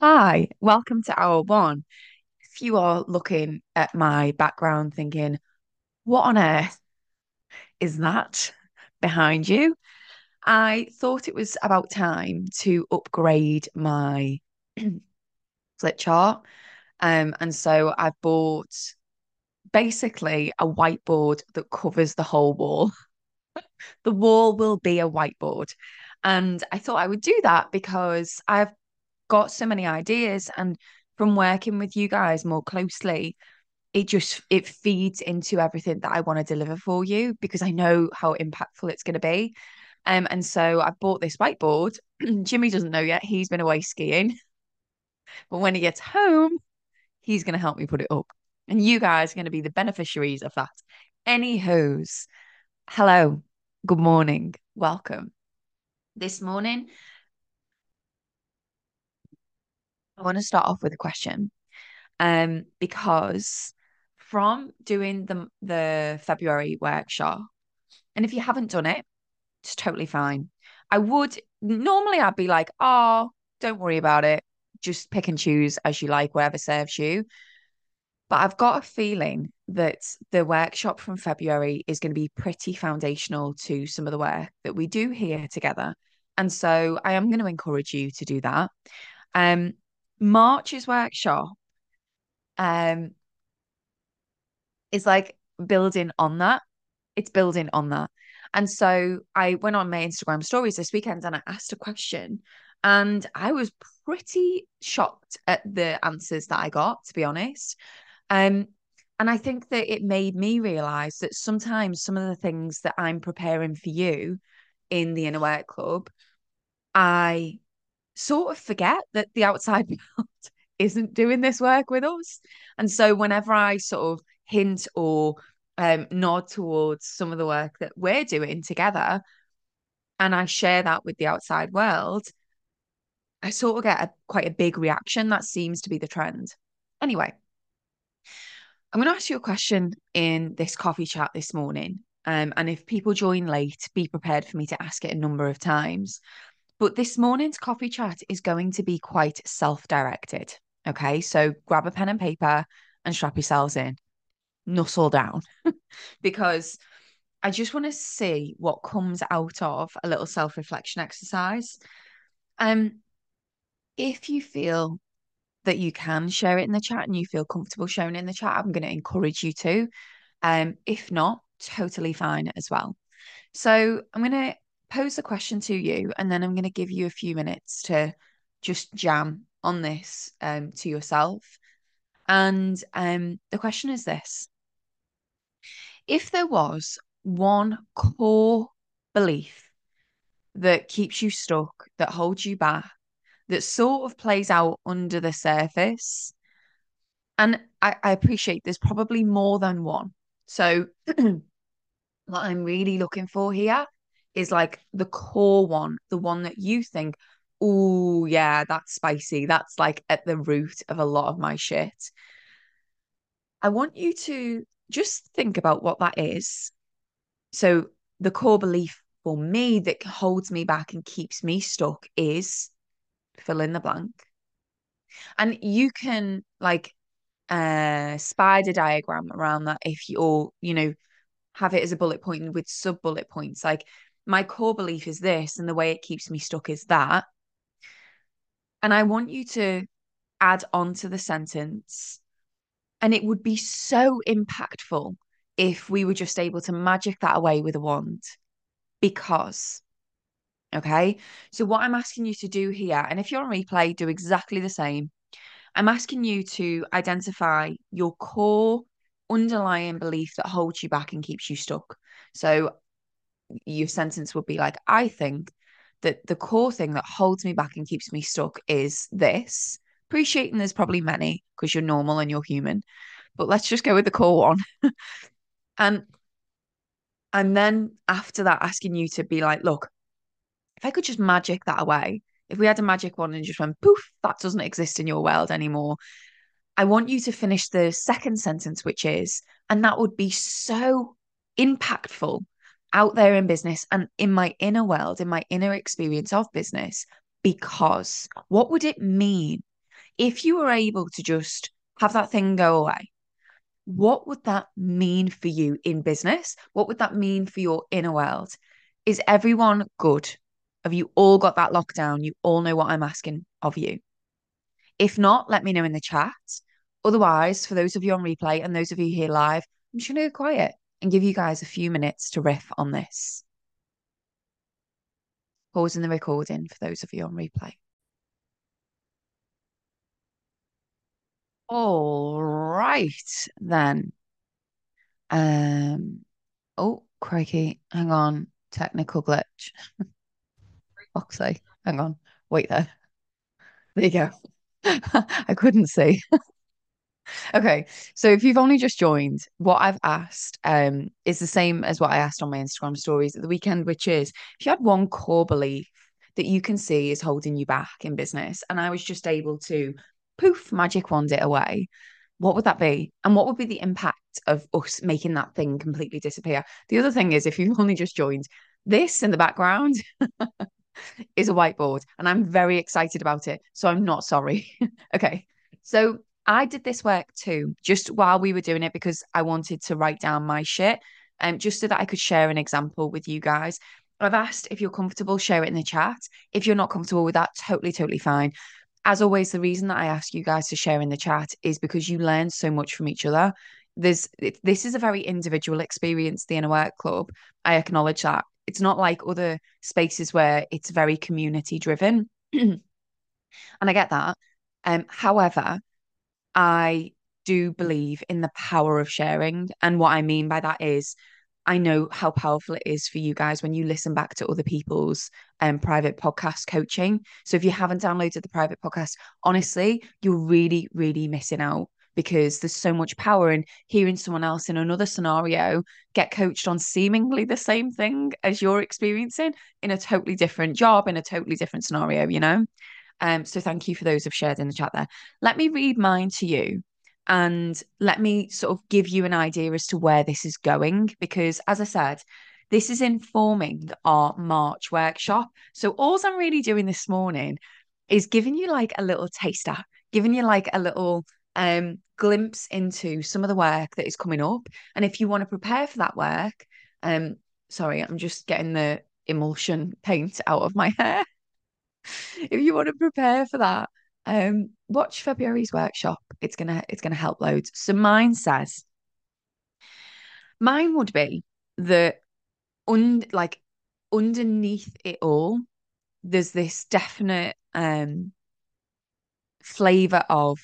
Hi, welcome to hour one. If you are looking at my background thinking, what on earth is that behind you? I thought it was about time to upgrade my flip chart. Um, and so I've bought basically a whiteboard that covers the whole wall. The wall will be a whiteboard. And I thought I would do that because I've got so many ideas and from working with you guys more closely it just it feeds into everything that I want to deliver for you because I know how impactful it's going to be. Um and so I bought this whiteboard. Jimmy doesn't know yet he's been away skiing. But when he gets home he's going to help me put it up. And you guys are going to be the beneficiaries of that. Anywho's hello good morning welcome. This morning I want to start off with a question um, because from doing the the February workshop, and if you haven't done it, it's totally fine. I would normally I'd be like, oh, don't worry about it. Just pick and choose as you like, whatever serves you. But I've got a feeling that the workshop from February is going to be pretty foundational to some of the work that we do here together. And so I am going to encourage you to do that. Um, March's workshop um is like building on that. It's building on that. And so I went on my Instagram stories this weekend and I asked a question and I was pretty shocked at the answers that I got, to be honest. Um, and I think that it made me realize that sometimes some of the things that I'm preparing for you in the Inner Work Club, I sort of forget that the outside world isn't doing this work with us. And so whenever I sort of hint or um, nod towards some of the work that we're doing together, and I share that with the outside world, I sort of get a, quite a big reaction. That seems to be the trend. Anyway, I'm going to ask you a question in this coffee chat this morning. Um, and if people join late, be prepared for me to ask it a number of times. But this morning's coffee chat is going to be quite self directed. Okay. So grab a pen and paper and strap yourselves in, nuzzle down, because I just want to see what comes out of a little self reflection exercise. Um, if you feel that you can share it in the chat and you feel comfortable sharing in the chat, I'm going to encourage you to. Um, if not, totally fine as well. So I'm going to pose the question to you and then I'm going to give you a few minutes to just jam on this um, to yourself. And um, the question is this If there was one core belief that keeps you stuck, that holds you back, that sort of plays out under the surface, and I, I appreciate there's probably more than one. So, what I'm really looking for here is like the core one, the one that you think, oh, yeah, that's spicy. That's like at the root of a lot of my shit. I want you to just think about what that is. So, the core belief for me that holds me back and keeps me stuck is fill in the blank. And you can like uh spider diagram around that if you or you know have it as a bullet point with sub bullet points. Like my core belief is this, and the way it keeps me stuck is that. And I want you to add on to the sentence. And it would be so impactful if we were just able to magic that away with a wand. Because, okay? So, what I'm asking you to do here, and if you're on replay, do exactly the same. I'm asking you to identify your core underlying belief that holds you back and keeps you stuck. So, your sentence would be like, I think that the core thing that holds me back and keeps me stuck is this. Appreciating there's probably many because you're normal and you're human, but let's just go with the core one. and and then after that, asking you to be like, look, if I could just magic that away, if we had a magic one and just went poof, that doesn't exist in your world anymore. I want you to finish the second sentence, which is, and that would be so impactful out there in business and in my inner world, in my inner experience of business. Because what would it mean if you were able to just have that thing go away, what would that mean for you in business? What would that mean for your inner world? Is everyone good? Have you all got that lockdown? You all know what I'm asking of you. If not, let me know in the chat. Otherwise, for those of you on replay and those of you here live, I'm just going to go quiet and give you guys a few minutes to riff on this. Pausing the recording for those of you on replay. All right, then. Um, oh, crikey. Hang on. Technical glitch. Foxy. Hang on. Wait there. There you go. I couldn't see. Okay, so if you've only just joined, what I've asked um is the same as what I asked on my Instagram stories at the weekend, which is if you had one core belief that you can see is holding you back in business, and I was just able to poof, magic wand it away, what would that be? And what would be the impact of us making that thing completely disappear? The other thing is, if you've only just joined, this in the background is a whiteboard, and I'm very excited about it. So I'm not sorry. okay. So I did this work too, just while we were doing it, because I wanted to write down my shit, um, just so that I could share an example with you guys. I've asked if you're comfortable, share it in the chat. If you're not comfortable with that, totally, totally fine as always, the reason that I ask you guys to share in the chat is because you learn so much from each other. There's this is a very individual experience, the inner work club. I acknowledge that. It's not like other spaces where it's very community driven. and I get that. Um, however, I do believe in the power of sharing. And what I mean by that is I know how powerful it is for you guys when you listen back to other people's um, private podcast coaching. So if you haven't downloaded the private podcast, honestly, you're really, really missing out because there's so much power in hearing someone else in another scenario get coached on seemingly the same thing as you're experiencing in a totally different job, in a totally different scenario, you know? Um, so thank you for those who've shared in the chat there. Let me read mine to you and let me sort of give you an idea as to where this is going. Because as I said, this is informing our March workshop. So, all I'm really doing this morning is giving you like a little taster, giving you like a little um, glimpse into some of the work that is coming up. And if you want to prepare for that work, um, sorry, I'm just getting the emulsion paint out of my hair. if you want to prepare for that, um, watch February's workshop. It's gonna it's gonna help loads. So mine says, mine would be that un like underneath it all, there's this definite um flavor of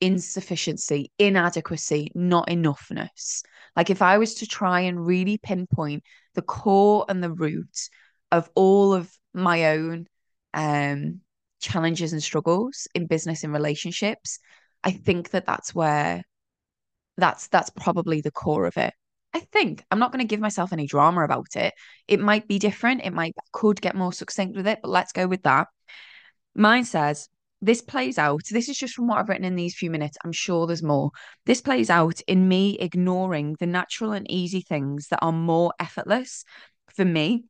insufficiency, inadequacy, not enoughness. Like if I was to try and really pinpoint the core and the root of all of my own um challenges and struggles in business and relationships i think that that's where that's that's probably the core of it. I think i'm not going to give myself any drama about it. It might be different it might could get more succinct with it but let's go with that. Mine says this plays out this is just from what i've written in these few minutes i'm sure there's more. This plays out in me ignoring the natural and easy things that are more effortless for me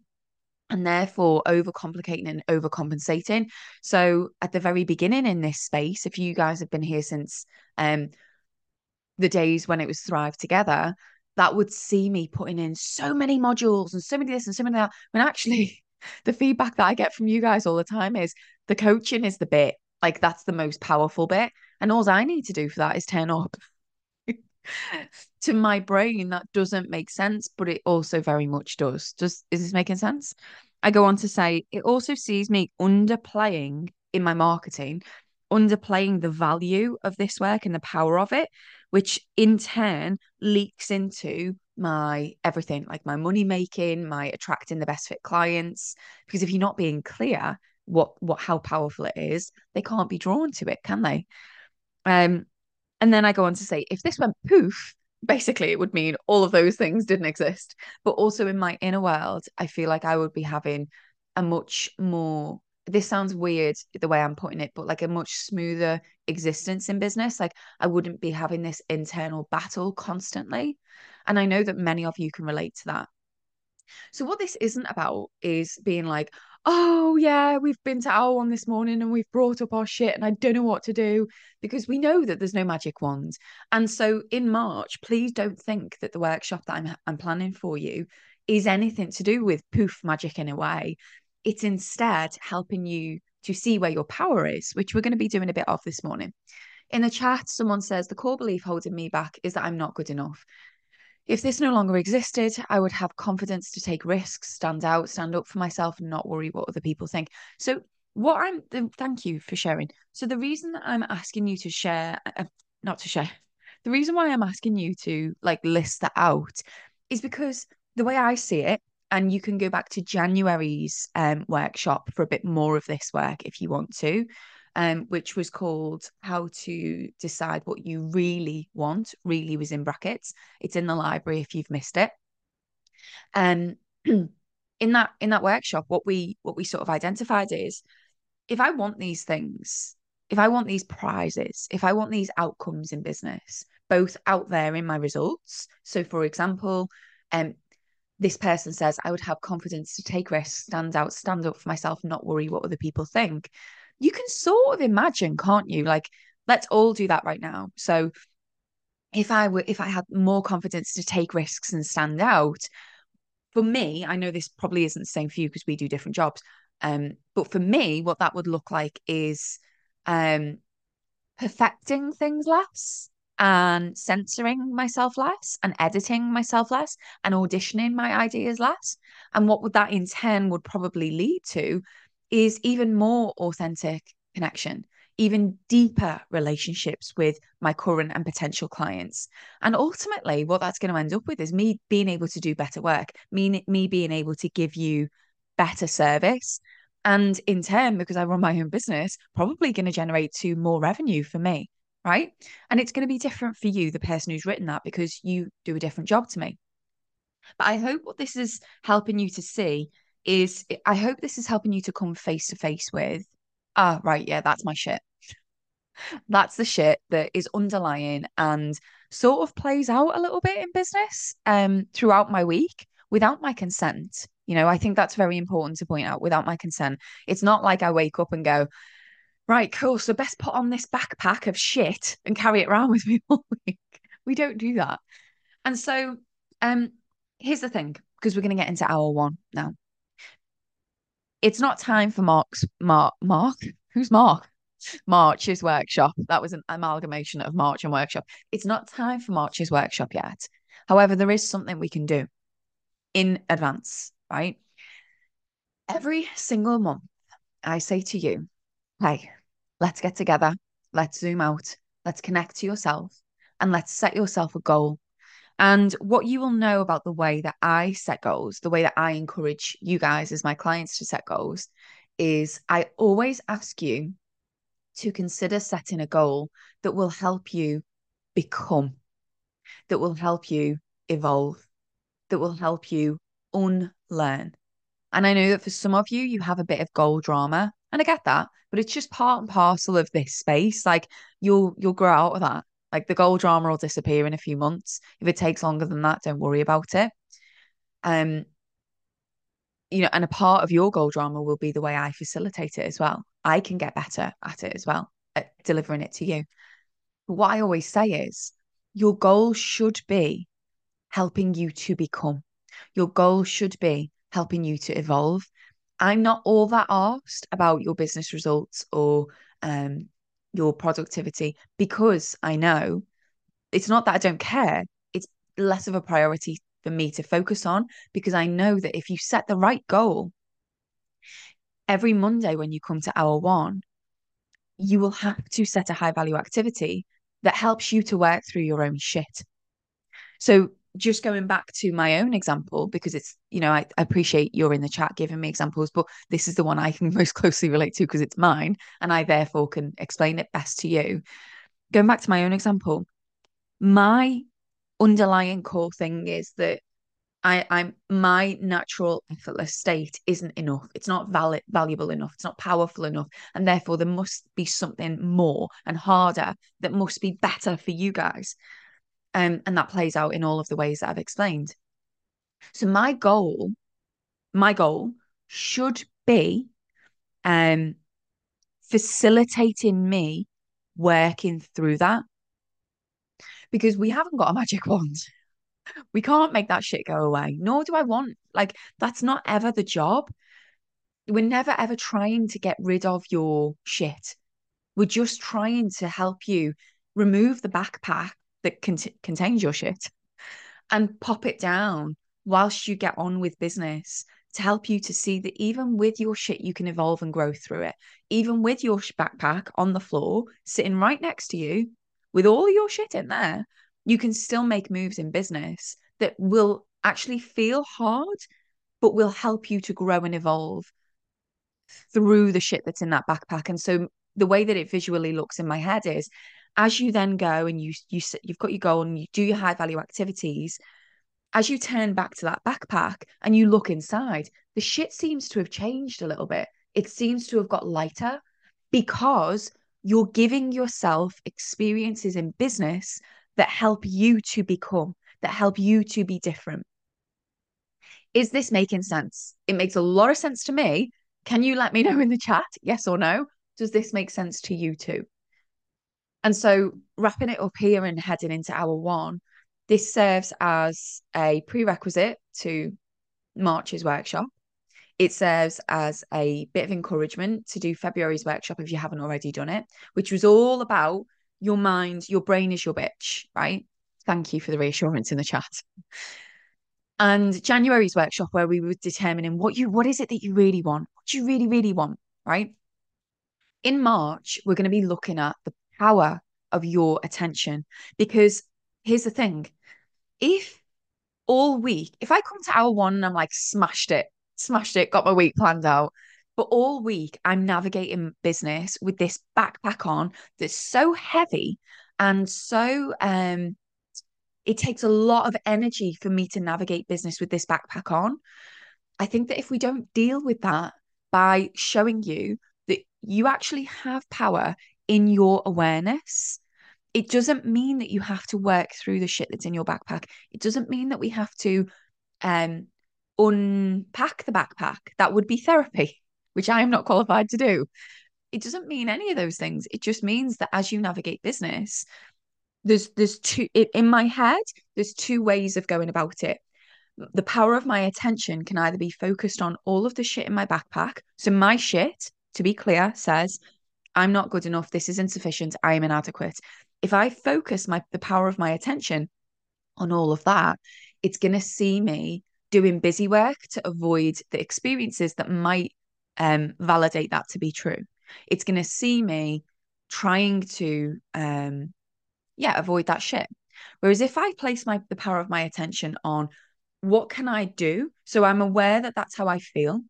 and therefore overcomplicating and overcompensating. So at the very beginning in this space, if you guys have been here since um the days when it was Thrive Together, that would see me putting in so many modules and so many this and so many that. When actually the feedback that I get from you guys all the time is the coaching is the bit. Like that's the most powerful bit. And all I need to do for that is turn up to my brain that doesn't make sense but it also very much does. Does is this making sense? I go on to say it also sees me underplaying in my marketing underplaying the value of this work and the power of it which in turn leaks into my everything like my money making my attracting the best fit clients. Because if you're not being clear what what how powerful it is they can't be drawn to it can they? Um and then I go on to say, if this went poof, basically it would mean all of those things didn't exist. But also in my inner world, I feel like I would be having a much more this sounds weird the way I'm putting it, but like a much smoother existence in business. Like I wouldn't be having this internal battle constantly. And I know that many of you can relate to that. So, what this isn't about is being like, oh yeah, we've been to hour one this morning and we've brought up our shit and I don't know what to do because we know that there's no magic wands. And so in March, please don't think that the workshop that I'm I'm planning for you is anything to do with poof magic in a way. It's instead helping you to see where your power is, which we're going to be doing a bit of this morning. In the chat, someone says the core belief holding me back is that I'm not good enough. If this no longer existed, I would have confidence to take risks, stand out, stand up for myself, and not worry what other people think. So, what I'm, thank you for sharing. So, the reason I'm asking you to share, uh, not to share, the reason why I'm asking you to like list that out is because the way I see it, and you can go back to January's um, workshop for a bit more of this work if you want to um, which was called How to Decide What You Really Want. Really was in brackets. It's in the library if you've missed it. Um, in that in that workshop, what we what we sort of identified is if I want these things, if I want these prizes, if I want these outcomes in business, both out there in my results. So, for example, um, this person says I would have confidence to take risks, stand out, stand up for myself, not worry what other people think you can sort of imagine, can't you? Like, let's all do that right now. So if I were if I had more confidence to take risks and stand out, for me, I know this probably isn't the same for you because we do different jobs. Um, but for me, what that would look like is um perfecting things less and censoring myself less and editing myself less and auditioning my ideas less. And what would that in turn would probably lead to is even more authentic connection, even deeper relationships with my current and potential clients. And ultimately, what that's going to end up with is me being able to do better work, me, me being able to give you better service. And in turn, because I run my own business, probably going to generate to more revenue for me. Right. And it's going to be different for you, the person who's written that, because you do a different job to me. But I hope what this is helping you to see is I hope this is helping you to come face to face with, ah, right, yeah, that's my shit. That's the shit that is underlying and sort of plays out a little bit in business um throughout my week without my consent. You know, I think that's very important to point out without my consent. It's not like I wake up and go, right, cool. So best put on this backpack of shit and carry it around with me all week. We don't do that. And so um here's the thing, because we're gonna get into hour one now it's not time for Mark's Mark Mark. Who's Mark? March's workshop. That was an amalgamation of March and workshop. It's not time for March's workshop yet. However, there is something we can do in advance, right? Every single month, I say to you, hey, let's get together, let's zoom out, let's connect to yourself, and let's set yourself a goal and what you will know about the way that I set goals, the way that I encourage you guys as my clients to set goals, is I always ask you to consider setting a goal that will help you become, that will help you evolve, that will help you unlearn. And I know that for some of you, you have a bit of goal drama, and I get that, but it's just part and parcel of this space. Like you'll you'll grow out of that. Like the goal drama will disappear in a few months. If it takes longer than that, don't worry about it. Um, you know, and a part of your goal drama will be the way I facilitate it as well. I can get better at it as well, at delivering it to you. But what I always say is your goal should be helping you to become. Your goal should be helping you to evolve. I'm not all that arsed about your business results or um, your productivity because I know it's not that I don't care, it's less of a priority for me to focus on because I know that if you set the right goal, every Monday when you come to hour one, you will have to set a high value activity that helps you to work through your own shit. So just going back to my own example, because it's, you know, I, I, appreciate you're in the chat giving me examples, but this is the one I can most closely relate to because it's mine and I therefore can explain it best to you. Going back to my own example, my underlying core thing is that I, I'm my natural effortless state isn't enough. It's not valid, valuable enough. It's not powerful enough, and therefore there must be something more and harder that must be better for you guys. Um, and that plays out in all of the ways that I've explained. So my goal, my goal should be um facilitating me working through that because we haven't got a magic wand. We can't make that shit go away. Nor do I want. Like, that's not ever the job. We're never ever trying to get rid of your shit. We're just trying to help you remove the backpack that cont- contains your shit and pop it down whilst you get on with business to help you to see that even with your shit, you can evolve and grow through it. Even with your backpack on the floor, sitting right next to you, with all your shit in there, you can still make moves in business that will actually feel hard, but will help you to grow and evolve through the shit that's in that backpack. And so the way that it visually looks in my head is as you then go and you you you've got your goal and you do your high value activities as you turn back to that backpack and you look inside the shit seems to have changed a little bit. It seems to have got lighter because you're giving yourself experiences in business that help you to become that help you to be different. Is this making sense? It makes a lot of sense to me. Can you let me know in the chat yes or no? Does this make sense to you too and so, wrapping it up here and heading into hour one, this serves as a prerequisite to March's workshop. It serves as a bit of encouragement to do February's workshop if you haven't already done it, which was all about your mind, your brain is your bitch, right? Thank you for the reassurance in the chat. And January's workshop, where we were determining what you what is it that you really want, what do you really, really want, right? In March, we're going to be looking at the power of your attention. Because here's the thing if all week, if I come to hour one and I'm like, smashed it, smashed it, got my week planned out, but all week I'm navigating business with this backpack on that's so heavy and so um it takes a lot of energy for me to navigate business with this backpack on. I think that if we don't deal with that by showing you that you actually have power in your awareness. It doesn't mean that you have to work through the shit that's in your backpack. It doesn't mean that we have to um, unpack the backpack. That would be therapy, which I am not qualified to do. It doesn't mean any of those things. It just means that as you navigate business, there's there's two in my head. There's two ways of going about it. The power of my attention can either be focused on all of the shit in my backpack. So my shit, to be clear, says I'm not good enough. This is insufficient. I am inadequate. If I focus my the power of my attention on all of that, it's going to see me doing busy work to avoid the experiences that might um, validate that to be true. It's going to see me trying to, um, yeah, avoid that shit. Whereas if I place my the power of my attention on what can I do, so I'm aware that that's how I feel,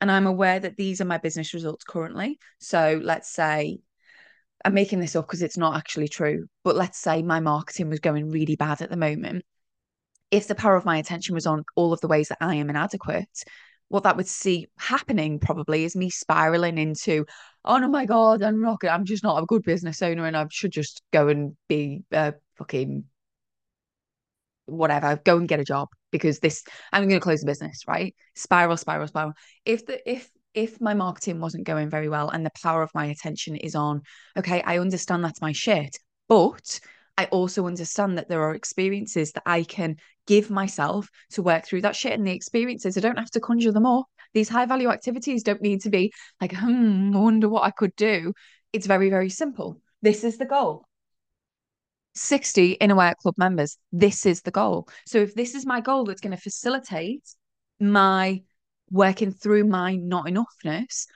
and I'm aware that these are my business results currently. So let's say I'm making this up because it's not actually true, but let's say my marketing was going really bad at the moment. If the power of my attention was on all of the ways that I am inadequate, what that would see happening probably is me spiraling into, oh no, my God, I'm not, I'm just not a good business owner and I should just go and be a fucking whatever, go and get a job because this I'm going to close the business, right? Spiral, spiral, spiral. If the if if my marketing wasn't going very well and the power of my attention is on, okay, I understand that's my shit, but I also understand that there are experiences that I can give myself to work through that shit. And the experiences, I don't have to conjure them up. These high value activities don't need to be like, hmm, I wonder what I could do. It's very, very simple. This is the goal. 60 inner work club members. This is the goal. So if this is my goal that's going to facilitate my working through my not enoughness,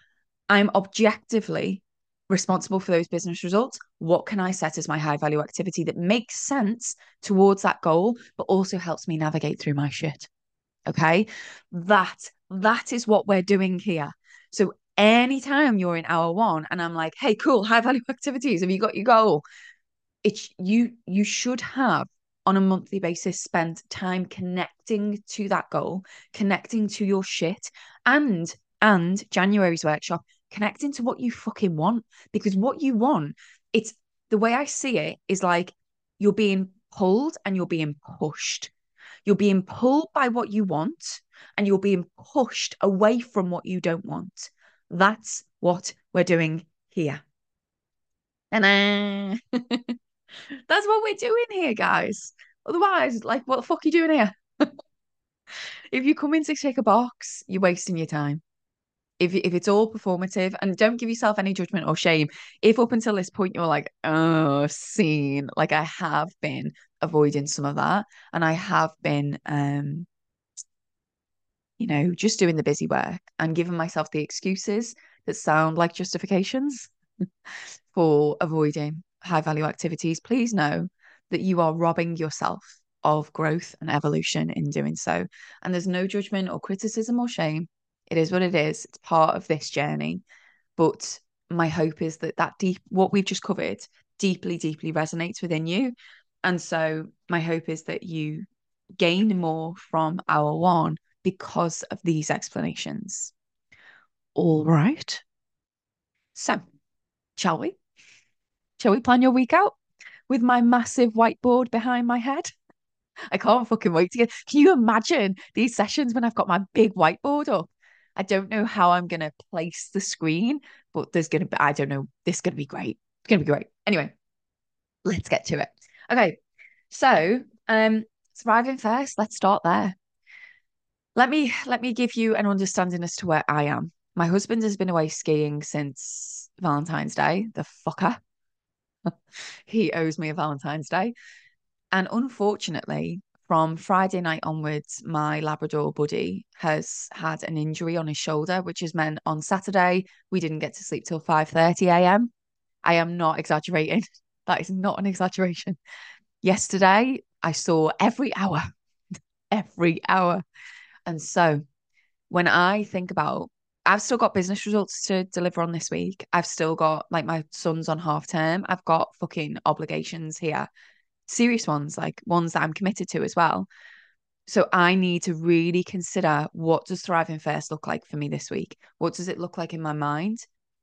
I'm objectively responsible for those business results. What can I set as my high value activity that makes sense towards that goal, but also helps me navigate through my shit? Okay. That that is what we're doing here. So anytime you're in hour one and I'm like, hey, cool, high value activities, have you got your goal? It's you you should have on a monthly basis spend time connecting to that goal connecting to your shit and and january's workshop connecting to what you fucking want because what you want it's the way i see it is like you're being pulled and you're being pushed you're being pulled by what you want and you're being pushed away from what you don't want. That's what we're doing here. that's what we're doing here, guys. Otherwise, like, what the fuck are you doing here? if you come in to take a box, you're wasting your time. If, if it's all performative and don't give yourself any judgment or shame. If up until this point you're like, oh, seen, like I have been avoiding some of that and I have been um you know, just doing the busy work and giving myself the excuses that sound like justifications for avoiding high value activities, please know that you are robbing yourself of growth and evolution in doing so. And there's no judgment or criticism or shame. It is what it is. It's part of this journey. But my hope is that that deep, what we've just covered, deeply, deeply resonates within you. And so my hope is that you gain more from hour one because of these explanations. All right. So, shall we? Shall we plan your week out with my massive whiteboard behind my head? I can't fucking wait to get. Can you imagine these sessions when I've got my big whiteboard up? I don't know how I'm going to place the screen, but there's going to be, I don't know, this is going to be great. It's going to be great. Anyway, let's get to it. Okay. So, um, thriving first, let's start there. Let me let me give you an understanding as to where I am. My husband has been away skiing since Valentine's Day, the fucker. he owes me a Valentine's Day. And unfortunately, from Friday night onwards, my Labrador buddy has had an injury on his shoulder, which has meant on Saturday we didn't get to sleep till 5:30 a.m. I am not exaggerating. That is not an exaggeration. Yesterday, I saw every hour, every hour. And so when I think about I've still got business results to deliver on this week. I've still got like my son's on half term. I've got fucking obligations here. Serious ones, like ones that I'm committed to as well. So I need to really consider what does thriving first look like for me this week? What does it look like in my mind?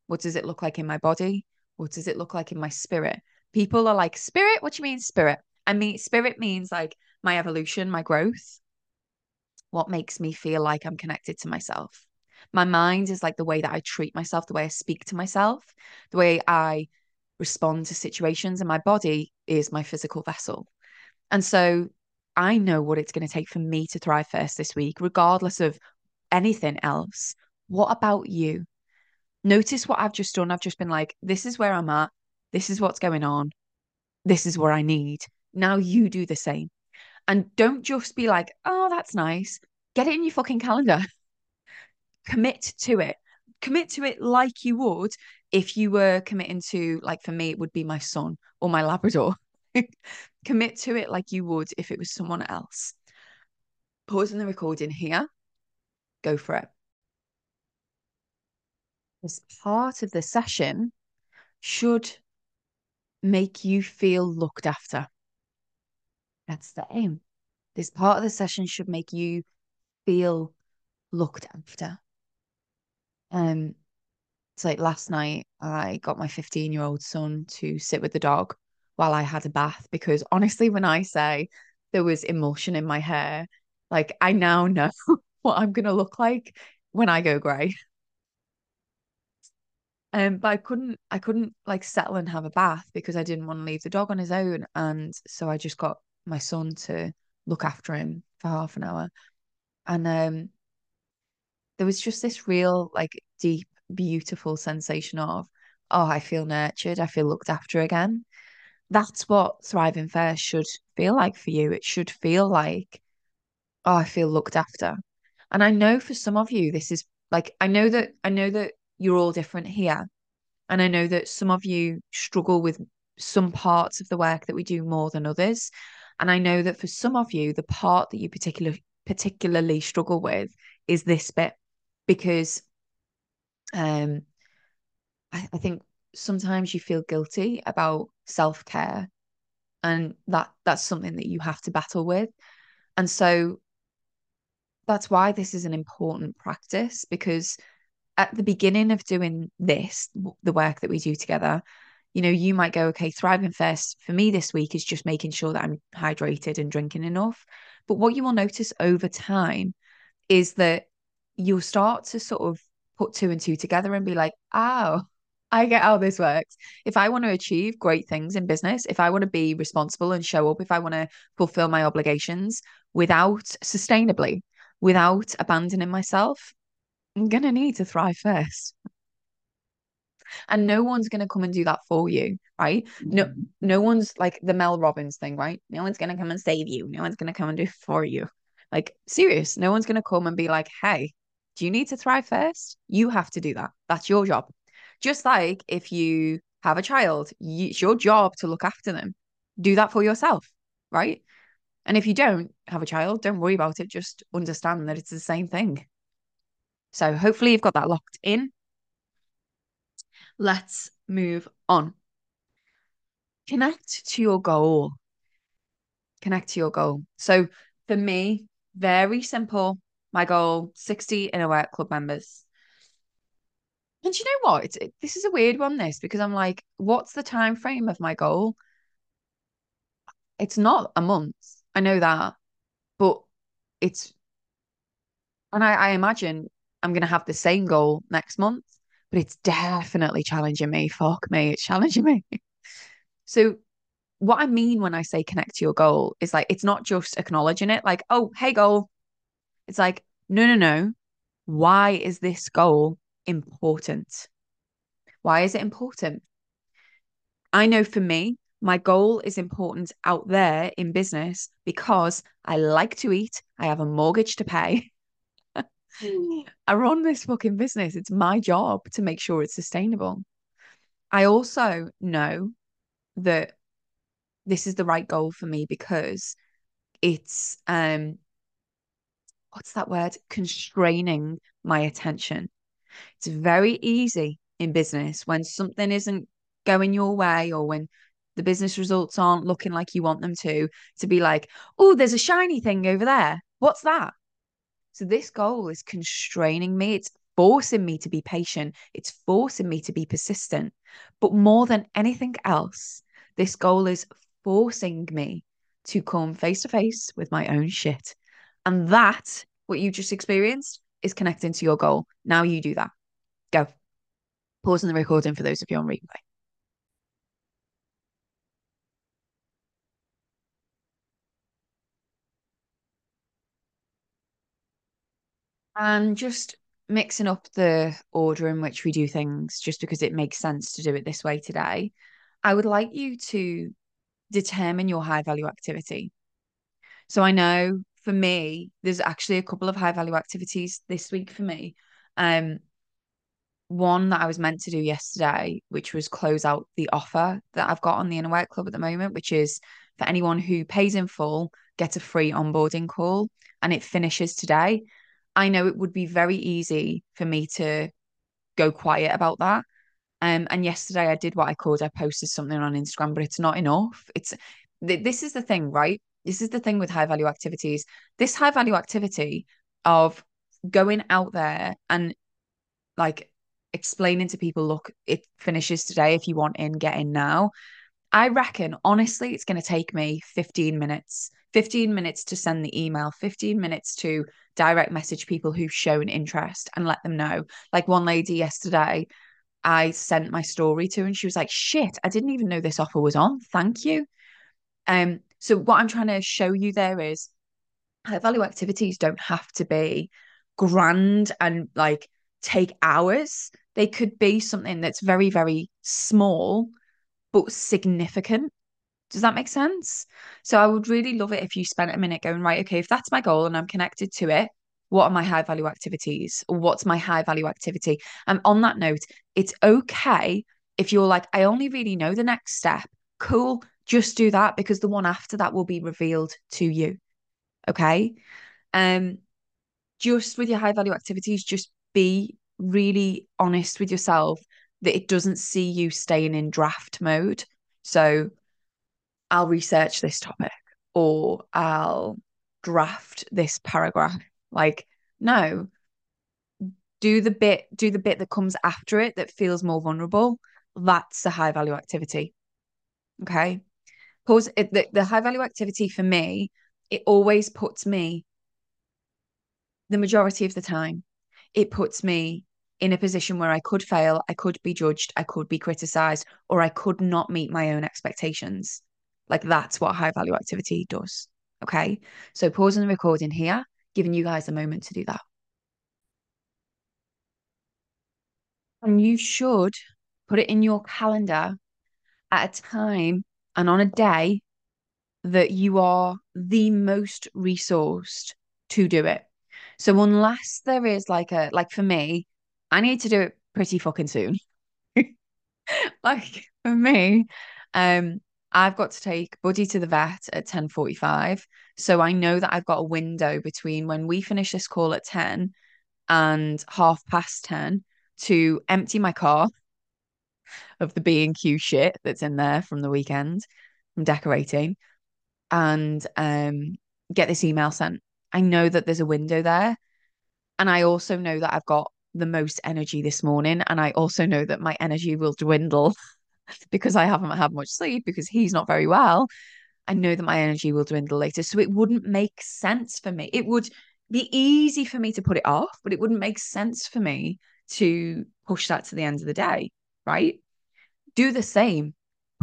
What does it look like in my body? What does it look like in my spirit? People are like, spirit? What do you mean spirit? I mean, spirit means like my evolution, my growth what makes me feel like I'm connected to myself. My mind is like the way that I treat myself, the way I speak to myself, the way I respond to situations, and my body is my physical vessel. And so I know what it's going to take for me to thrive first this week, regardless of anything else. What about you? Notice what I've just done. I've just been like, this is where I'm at. This is what's going on. This is where I need. Now you do the same. And don't just be like, oh, that's nice. Get it in your fucking calendar. Commit to it. Commit to it like you would if you were committing to, like for me, it would be my son or my Labrador. Commit to it like you would if it was someone else. Pausing the recording here. Go for it. This part of the session should make you feel looked after. That's the aim. This part of the session should make you feel looked after. Um, it's like last night I got my 15 year old son to sit with the dog while I had a bath because honestly, when I say there was emulsion in my hair, like I now know what I'm gonna look like when I go grey. Um, but I couldn't I couldn't like settle and have a bath because I didn't want to leave the dog on his own. And so I just got my son to look after him for half an hour. And um, there was just this real, like, deep, beautiful sensation of, oh, I feel nurtured. I feel looked after again. That's what thriving first should feel like for you. It should feel like, oh, I feel looked after. And I know for some of you, this is like, I know that, I know that you're all different here. And I know that some of you struggle with some parts of the work that we do more than others. And I know that for some of you, the part that you particularly particularly struggle with is this bit because um I, I think sometimes you feel guilty about self-care and that that's something that you have to battle with. And so that's why this is an important practice because at the beginning of doing this, the work that we do together, you know, you might go, okay, thriving first for me this week is just making sure that I'm hydrated and drinking enough. But what you will notice over time is that you'll start to sort of put two and two together and be like, oh, I get how this works. If I want to achieve great things in business, if I want to be responsible and show up, if I want to fulfill my obligations without sustainably, without abandoning myself, I'm going to need to thrive first. And no one's going to come and do that for you, right? No, mm-hmm. no one's like the Mel Robbins thing, right? No one's going to come and save you. No one's going to come and do it for you. Like, serious. No one's going to come and be like, hey, do you need to thrive first? You have to do that. That's your job. Just like if you have a child, it's your job to look after them. Do that for yourself, right? And if you don't have a child, don't worry about it. Just understand that it's the same thing. So hopefully you've got that locked in. Let's move on. Connect to your goal. Connect to your goal. So for me, very simple. My goal 60 inner work club members. And you know what? It, this is a weird one, this because I'm like, what's the time frame of my goal? It's not a month. I know that, but it's, and I, I imagine I'm gonna have the same goal next month, but it's definitely challenging me. Fuck me, it's challenging me. so what I mean when I say connect to your goal is like it's not just acknowledging it, like, oh, hey, goal. It's like, no, no, no. Why is this goal important? Why is it important? I know for me, my goal is important out there in business because I like to eat, I have a mortgage to pay. I run this fucking business. It's my job to make sure it's sustainable. I also know that this is the right goal for me because it's um what's that word constraining my attention it's very easy in business when something isn't going your way or when the business results aren't looking like you want them to, to be like, oh, there's a shiny thing over there. What's that? So this goal is constraining me. It's forcing me to be patient. It's forcing me to be persistent. But more than anything else, this goal is forcing me to come face to face with my own shit. And that, what you just experienced, is connecting to your goal. Now you do that. Go. Pausing the recording for those of you on replay. And just mixing up the order in which we do things, just because it makes sense to do it this way today, I would like you to determine your high value activity. So I know for me, there's actually a couple of high value activities this week for me. Um, one that I was meant to do yesterday, which was close out the offer that I've got on the Inner Work Club at the moment, which is for anyone who pays in full, gets a free onboarding call, and it finishes today. I know it would be very easy for me to go quiet about that. Um, and yesterday I did what I called I posted something on Instagram, but it's not enough. It's th- this is the thing, right? This is the thing with high value activities. This high value activity of going out there and like explaining to people, look, it finishes today. If you want in, get in now. I reckon, honestly, it's going to take me 15 minutes, 15 minutes to send the email, 15 minutes to direct message people who've shown interest and let them know. Like one lady yesterday, I sent my story to, and she was like, shit, I didn't even know this offer was on. Thank you. Um, so what I'm trying to show you there is high value activities don't have to be grand and like take hours. They could be something that's very, very small but significant. Does that make sense? So I would really love it if you spent a minute going, right, okay, if that's my goal and I'm connected to it, what are my high value activities? What's my high value activity? And on that note, it's okay if you're like, I only really know the next step. Cool just do that because the one after that will be revealed to you. Okay. Um, just with your high value activities, just be really honest with yourself that it doesn't see you staying in draft mode. So I'll research this topic or I'll draft this paragraph. Like, no, do the bit, do the bit that comes after it that feels more vulnerable. That's a high value activity. Okay pause the, the high value activity for me it always puts me the majority of the time, it puts me in a position where I could fail, I could be judged, I could be criticized, or I could not meet my own expectations. Like that's what high value activity does. Okay. So pausing the recording here, giving you guys a moment to do that. And you should put it in your calendar at a time and on a day that you are the most resourced to do it. So unless there is like a like for me, I need to do it pretty fucking soon. like for me, um, I've got to take Buddy to the vet at 10:45. So I know that I've got a window between when we finish this call at 10 and half past 10 to empty my car of the B&Q shit that's in there from the weekend from decorating and um get this email sent. I know that there's a window there. And I also know that I've got the most energy this morning. And I also know that my energy will dwindle because I haven't had much sleep because he's not very well. I know that my energy will dwindle later. So it wouldn't make sense for me. It would be easy for me to put it off, but it wouldn't make sense for me to push that to the end of the day, right? Do the same.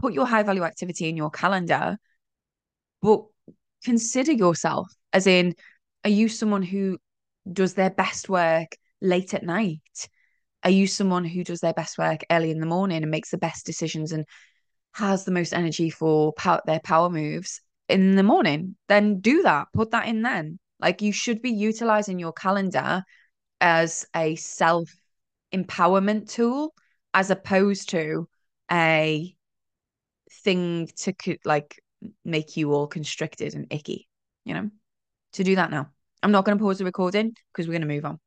Put your high value activity in your calendar, but consider yourself as in, are you someone who does their best work late at night? Are you someone who does their best work early in the morning and makes the best decisions and has the most energy for power, their power moves in the morning? Then do that. Put that in then. Like you should be utilizing your calendar as a self empowerment tool as opposed to a thing to like make you all constricted and icky, you know? To do that now. I'm not going to pause the recording because we're going to move on.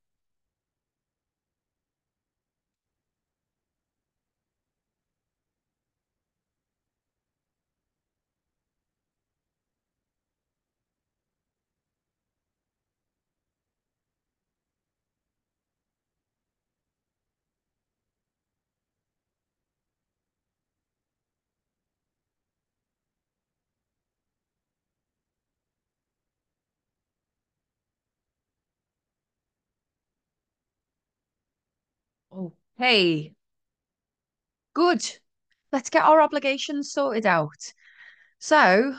Hey, good. Let's get our obligations sorted out. So,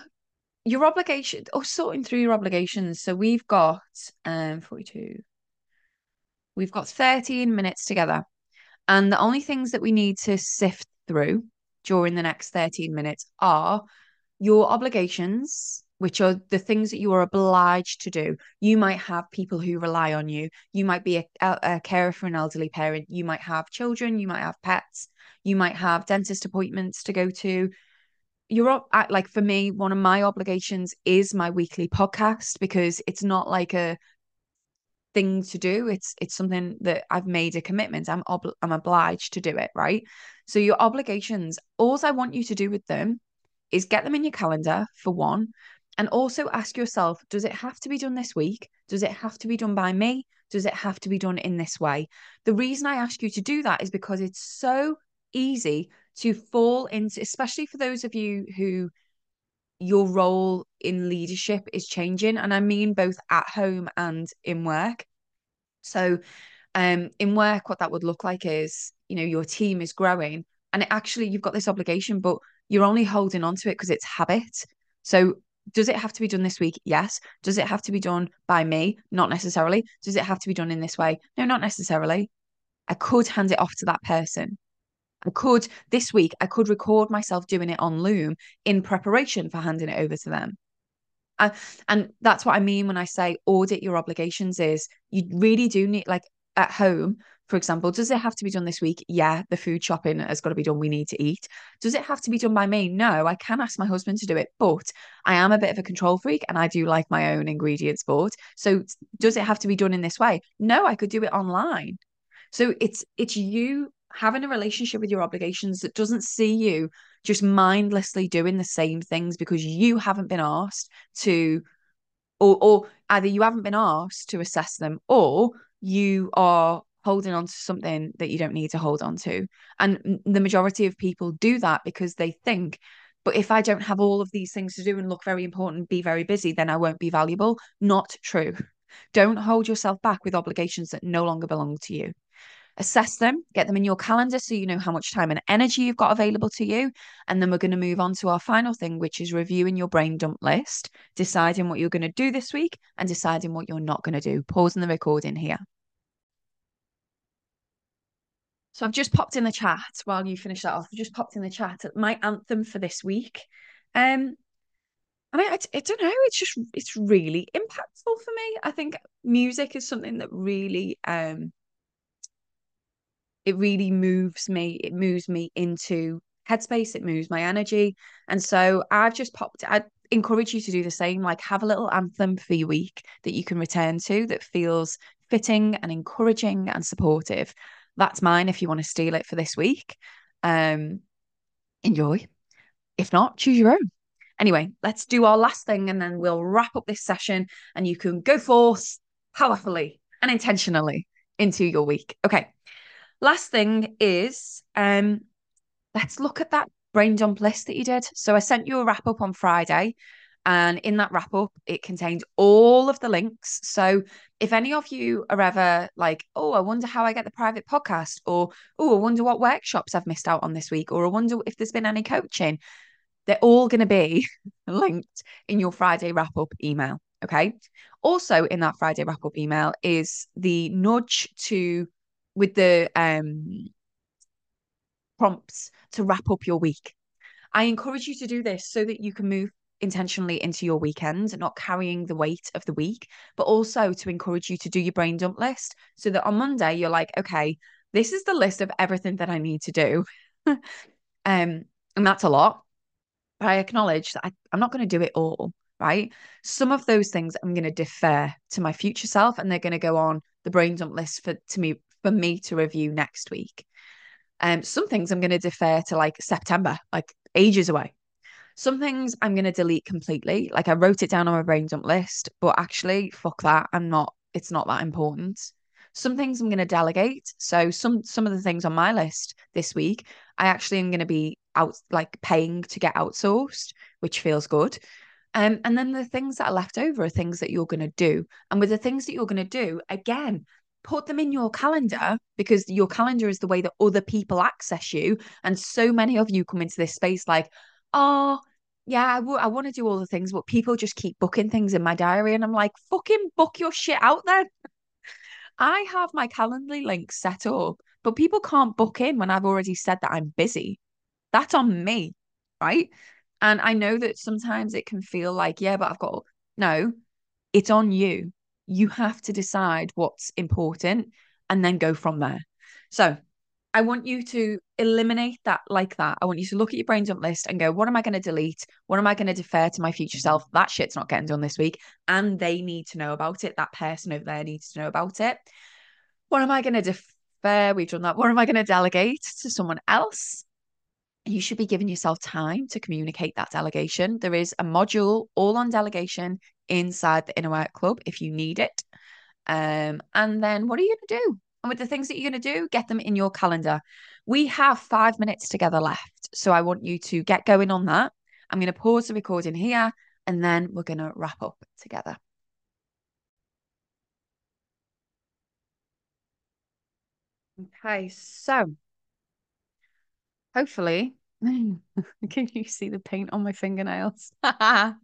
your obligation, oh, sorting through your obligations. So, we've got um 42. We've got 13 minutes together. And the only things that we need to sift through during the next 13 minutes are your obligations, which are the things that you are obliged to do. You might have people who rely on you. You might be a, a, carer for an elderly parent. You might have children. You might have pets. You might have dentist appointments to go to. You're like for me, one of my obligations is my weekly podcast because it's not like a thing to do. It's it's something that I've made a commitment. I'm ob- I'm obliged to do it, right? So your obligations, all I want you to do with them is get them in your calendar for one, and also ask yourself, does it have to be done this week? Does it have to be done by me? Does it have to be done in this way? The reason I ask you to do that is because it's so easy to fall into, especially for those of you who your role in leadership is changing. And I mean both at home and in work. So, um, in work, what that would look like is, you know, your team is growing and actually you've got this obligation, but you're only holding on to it because it's habit. So, does it have to be done this week? Yes. Does it have to be done by me? Not necessarily. Does it have to be done in this way? No, not necessarily. I could hand it off to that person. I could this week, I could record myself doing it on Loom in preparation for handing it over to them. And, and that's what I mean when I say audit your obligations is you really do need like at home, for example, does it have to be done this week? Yeah, the food shopping has got to be done. We need to eat. Does it have to be done by me? No, I can ask my husband to do it, but I am a bit of a control freak and I do like my own ingredients bought. So does it have to be done in this way? No, I could do it online. So it's it's you having a relationship with your obligations that doesn't see you just mindlessly doing the same things because you haven't been asked to or or either you haven't been asked to assess them or you are holding on to something that you don't need to hold on to and the majority of people do that because they think but if i don't have all of these things to do and look very important be very busy then i won't be valuable not true Don't hold yourself back with obligations that no longer belong to you. Assess them, get them in your calendar so you know how much time and energy you've got available to you. And then we're going to move on to our final thing, which is reviewing your brain dump list, deciding what you're going to do this week and deciding what you're not going to do. Pausing the recording here. So I've just popped in the chat while you finish that off. I've just popped in the chat my anthem for this week. Um, I mean, I, I don't know. It's just it's really impactful for me. I think music is something that really um it really moves me. It moves me into headspace. It moves my energy. And so I've just popped. I encourage you to do the same. Like have a little anthem for your week that you can return to that feels fitting and encouraging and supportive. That's mine. If you want to steal it for this week, um, enjoy. If not, choose your own. Anyway, let's do our last thing and then we'll wrap up this session and you can go forth powerfully and intentionally into your week. Okay. Last thing is um let's look at that brain dump list that you did. So I sent you a wrap up on Friday. And in that wrap up, it contained all of the links. So if any of you are ever like, oh, I wonder how I get the private podcast, or oh, I wonder what workshops I've missed out on this week, or I wonder if there's been any coaching, they're all going to be linked in your Friday wrap up email. Okay. Also, in that Friday wrap up email is the nudge to with the um prompts to wrap up your week. I encourage you to do this so that you can move intentionally into your weekend, not carrying the weight of the week, but also to encourage you to do your brain dump list so that on Monday you're like, okay, this is the list of everything that I need to do. um, and that's a lot. But I acknowledge that I, I'm not going to do it all, right? Some of those things I'm going to defer to my future self and they're going to go on the brain dump list for to me for me to review next week. Um, some things I'm going to defer to like September, like ages away. Some things I'm going to delete completely. Like I wrote it down on my brain dump list, but actually, fuck that. I'm not, it's not that important. Some things I'm going to delegate. So some some of the things on my list this week, I actually am going to be out like paying to get outsourced, which feels good. Um, and then the things that are left over are things that you're going to do. And with the things that you're going to do, again, put them in your calendar because your calendar is the way that other people access you. And so many of you come into this space like, oh, yeah, I, w- I want to do all the things, but people just keep booking things in my diary. And I'm like, fucking book your shit out then. I have my Calendly link set up, but people can't book in when I've already said that I'm busy. That's on me, right? And I know that sometimes it can feel like, yeah, but I've got no, it's on you. You have to decide what's important and then go from there. So I want you to eliminate that like that. I want you to look at your brain dump list and go, what am I going to delete? What am I going to defer to my future self? That shit's not getting done this week. And they need to know about it. That person over there needs to know about it. What am I going to defer? We've done that. What am I going to delegate to someone else? You should be giving yourself time to communicate that delegation. There is a module all on delegation inside the Inner Work Club if you need it. Um, and then what are you going to do? And with the things that you're going to do, get them in your calendar. We have five minutes together left. So I want you to get going on that. I'm going to pause the recording here and then we're going to wrap up together. Okay, so hopefully, can you see the paint on my fingernails? I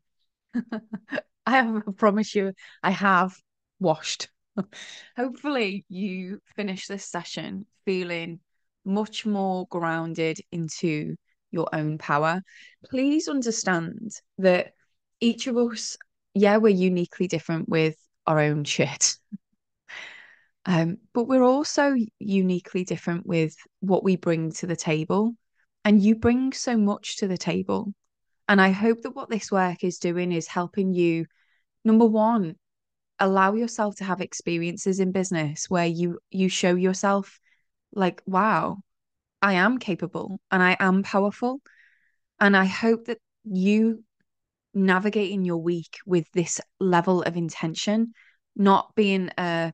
promise you, I have washed. Hopefully, you finish this session feeling much more grounded into your own power. Please understand that each of us, yeah, we're uniquely different with our own shit. Um, but we're also uniquely different with what we bring to the table. And you bring so much to the table. And I hope that what this work is doing is helping you, number one, allow yourself to have experiences in business where you you show yourself like wow i am capable and i am powerful. And i hope that you navigating your week with this level of intention not being a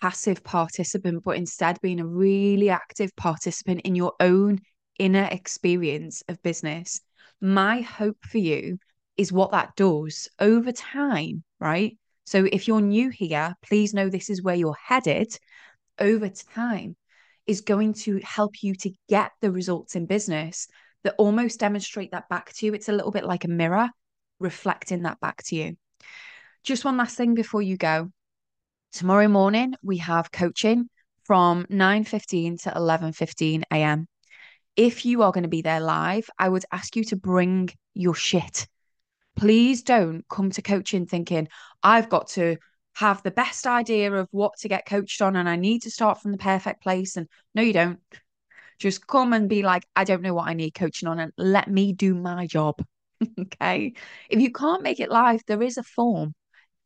passive participant but instead being a really active participant in your own inner experience of business. My hope for you is what that does over time right So if you're new here, please know this is where you're headed over time is going to help you to get the results in business that almost demonstrate that back to you. It's a little bit like a mirror reflecting that back to you. Just one last thing before you go. Tomorrow morning we have coaching from 9:15 to 11:15 a.m. If you are going to be there live, I would ask you to bring your shit. Please don't come to coaching thinking I've got to have the best idea of what to get coached on and I need to start from the perfect place and no you don't. Just come and be like I don't know what I need coaching on and let me do my job. okay? If you can't make it live, there is a form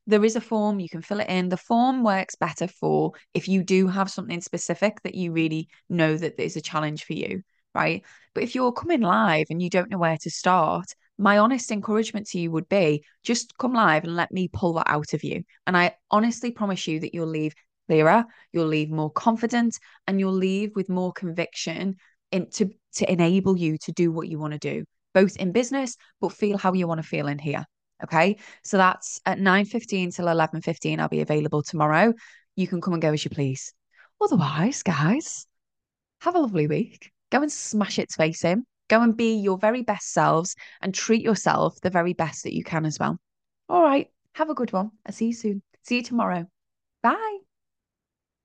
there is a form you can fill it in the form works better for if you do have something specific that you really know that there's a challenge for you right but if you're coming live and you don't know where to start my honest encouragement to you would be just come live and let me pull that out of you and i honestly promise you that you'll leave clearer you'll leave more confident and you'll leave with more conviction in, to, to enable you to do what you want to do both in business but feel how you want to feel in here Okay. So that's at 9.15 till 11.15. I'll be available tomorrow. You can come and go as you please. Otherwise, guys, have a lovely week. Go and smash its face in. Go and be your very best selves and treat yourself the very best that you can as well. All right. Have a good one. I'll see you soon. See you tomorrow. Bye.